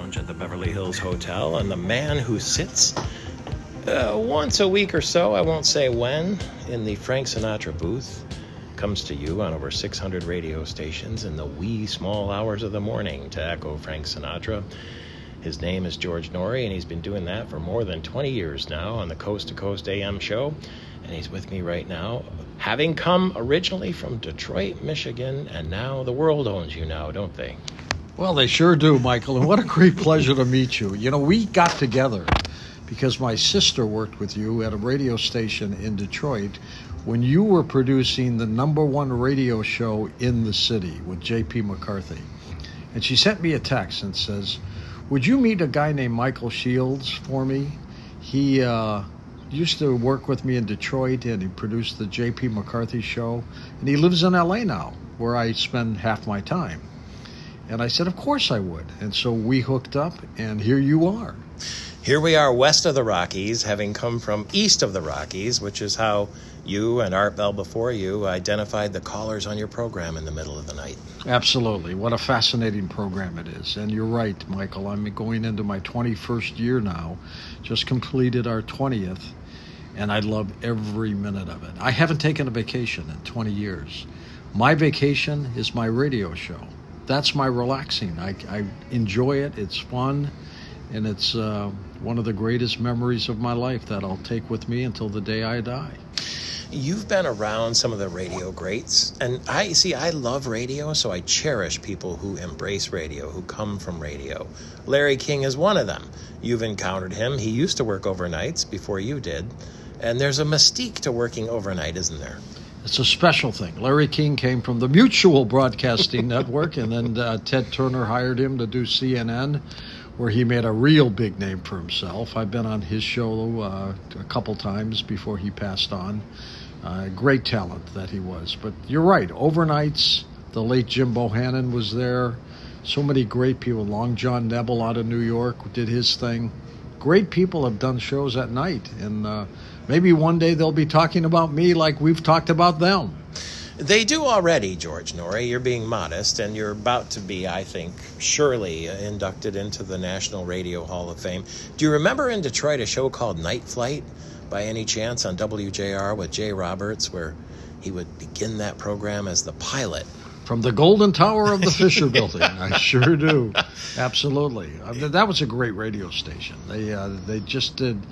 Lounge at the Beverly Hills Hotel, and the man who sits uh, once a week or so, I won't say when, in the Frank Sinatra booth, comes to you on over 600 radio stations in the wee small hours of the morning to echo Frank Sinatra. His name is George Noory, and he's been doing that for more than 20 years now on the Coast to Coast AM show. And he's with me right now, having come originally from Detroit, Michigan, and now the world owns you now, don't they? Well, they sure do, Michael, and what a great pleasure to meet you. You know, we got together because my sister worked with you at a radio station in Detroit when you were producing the number one radio show in the city with J.P. McCarthy. And she sent me a text and says, Would you meet a guy named Michael Shields for me? He uh, used to work with me in Detroit and he produced the J.P. McCarthy show. And he lives in L.A. now, where I spend half my time. And I said, Of course I would. And so we hooked up, and here you are. Here we are west of the Rockies, having come from east of the Rockies, which is how you and Art Bell before you identified the callers on your program in the middle of the night. Absolutely. What a fascinating program it is. And you're right, Michael. I'm going into my 21st year now, just completed our 20th, and I love every minute of it. I haven't taken a vacation in 20 years. My vacation is my radio show. That's my relaxing. I, I enjoy it, it's fun, and it's uh, one of the greatest memories of my life that I'll take with me until the day I die. You've been around some of the radio greats, and I see I love radio, so I cherish people who embrace radio, who come from radio. Larry King is one of them. You've encountered him. He used to work overnights before you did, and there's a mystique to working overnight, isn't there? It's a special thing. Larry King came from the Mutual Broadcasting Network, and then uh, Ted Turner hired him to do CNN, where he made a real big name for himself. I've been on his show uh, a couple times before he passed on. Uh, great talent that he was. But you're right, overnights, the late Jim Bohannon was there. So many great people. Long John Nebel out of New York did his thing. Great people have done shows at night, and uh, maybe one day they'll be talking about me like we've talked about them. They do already, George Noory. You're being modest, and you're about to be, I think, surely inducted into the National Radio Hall of Fame. Do you remember in Detroit a show called Night Flight by any chance on WJR with Jay Roberts, where he would begin that program as the pilot? From the Golden Tower of the Fisher Building, I sure do. Absolutely, I mean, that was a great radio station. They uh, they just did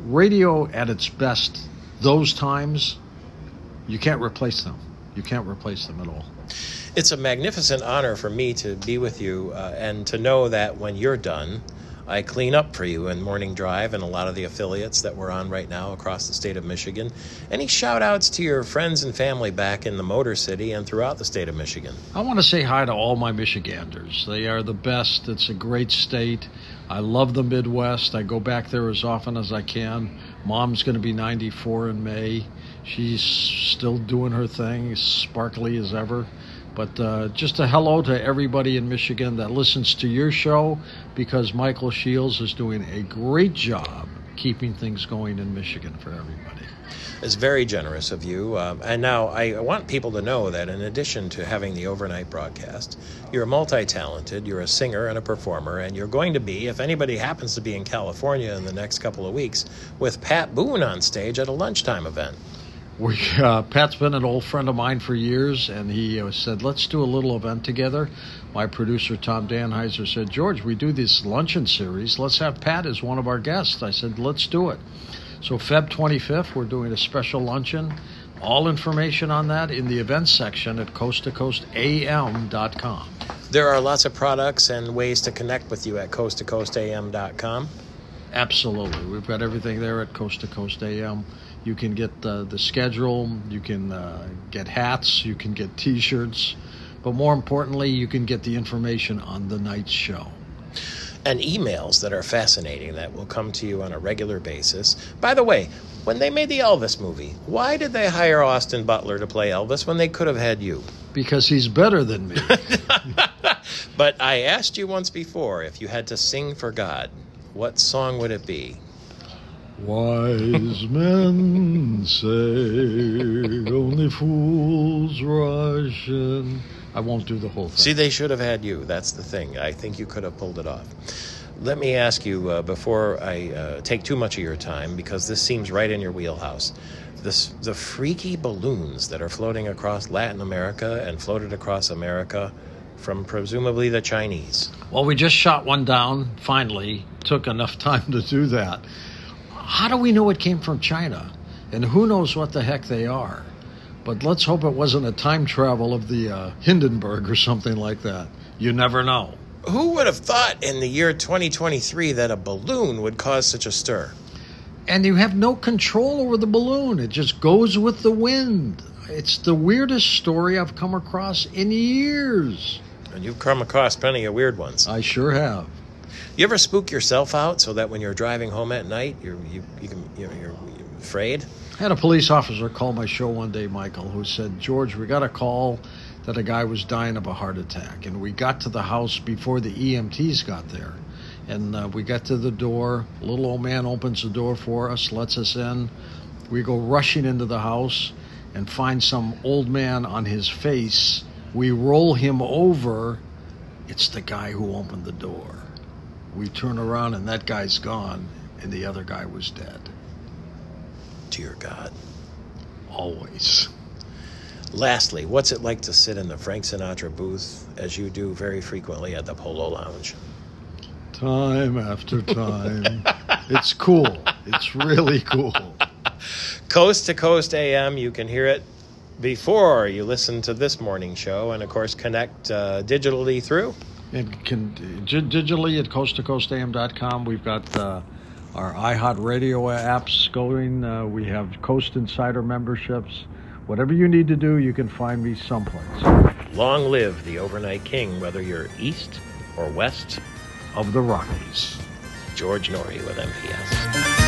radio at its best. Those times, you can't replace them. You can't replace them at all. It's a magnificent honor for me to be with you uh, and to know that when you're done, I clean up for you in Morning Drive and a lot of the affiliates that we're on right now across the state of Michigan. Any shout outs to your friends and family back in the Motor City and throughout the state of Michigan? I want to say hi to all my Michiganders. They are the best. It's a great state. I love the Midwest. I go back there as often as I can. Mom's going to be 94 in May. She's still doing her thing, sparkly as ever. But uh, just a hello to everybody in Michigan that listens to your show because Michael Shields is doing a great job keeping things going in Michigan for everybody. It's very generous of you. Um, and now I want people to know that in addition to having the overnight broadcast, you're multi talented, you're a singer and a performer, and you're going to be, if anybody happens to be in California in the next couple of weeks, with Pat Boone on stage at a lunchtime event. We, uh, Pat's been an old friend of mine for years, and he uh, said, "Let's do a little event together." My producer Tom Danheiser said, "George, we do this luncheon series. Let's have Pat as one of our guests." I said, "Let's do it." So Feb 25th, we're doing a special luncheon. All information on that in the events section at coasttocoastam.com. There are lots of products and ways to connect with you at coasttocoastam.com. Absolutely. We've got everything there at Coast to Coast AM. You can get uh, the schedule, you can uh, get hats, you can get t shirts, but more importantly, you can get the information on the night's show. And emails that are fascinating that will come to you on a regular basis. By the way, when they made the Elvis movie, why did they hire Austin Butler to play Elvis when they could have had you? Because he's better than me. but I asked you once before if you had to sing for God, what song would it be? Wise men say only fools rush in. I won't do the whole thing. See, they should have had you. That's the thing. I think you could have pulled it off. Let me ask you uh, before I uh, take too much of your time, because this seems right in your wheelhouse. This, the freaky balloons that are floating across Latin America and floated across America from presumably the Chinese. Well, we just shot one down, finally. Took enough time to do that. How do we know it came from China? And who knows what the heck they are? But let's hope it wasn't a time travel of the uh, Hindenburg or something like that. You never know. Who would have thought in the year 2023 that a balloon would cause such a stir? And you have no control over the balloon, it just goes with the wind. It's the weirdest story I've come across in years. And you've come across plenty of weird ones. I sure have. You ever spook yourself out so that when you're driving home at night, you're you, you can you know, you're afraid? I had a police officer call my show one day, Michael, who said, "George, we got a call that a guy was dying of a heart attack, and we got to the house before the EMTs got there." And uh, we got to the door. Little old man opens the door for us, lets us in. We go rushing into the house and find some old man on his face. We roll him over. It's the guy who opened the door. We turn around and that guy's gone, and the other guy was dead. Dear God. Always. Lastly, what's it like to sit in the Frank Sinatra booth as you do very frequently at the Polo Lounge? Time after time. it's cool. It's really cool. Coast to Coast AM, you can hear it before you listen to this morning show, and of course, connect uh, digitally through. And can digitally at coasttocoastam.com. We've got uh, our iHeart Radio apps going. Uh, we have Coast Insider memberships. Whatever you need to do, you can find me someplace. Long live the overnight king, whether you're east or west of the Rockies. George Noory with MPS.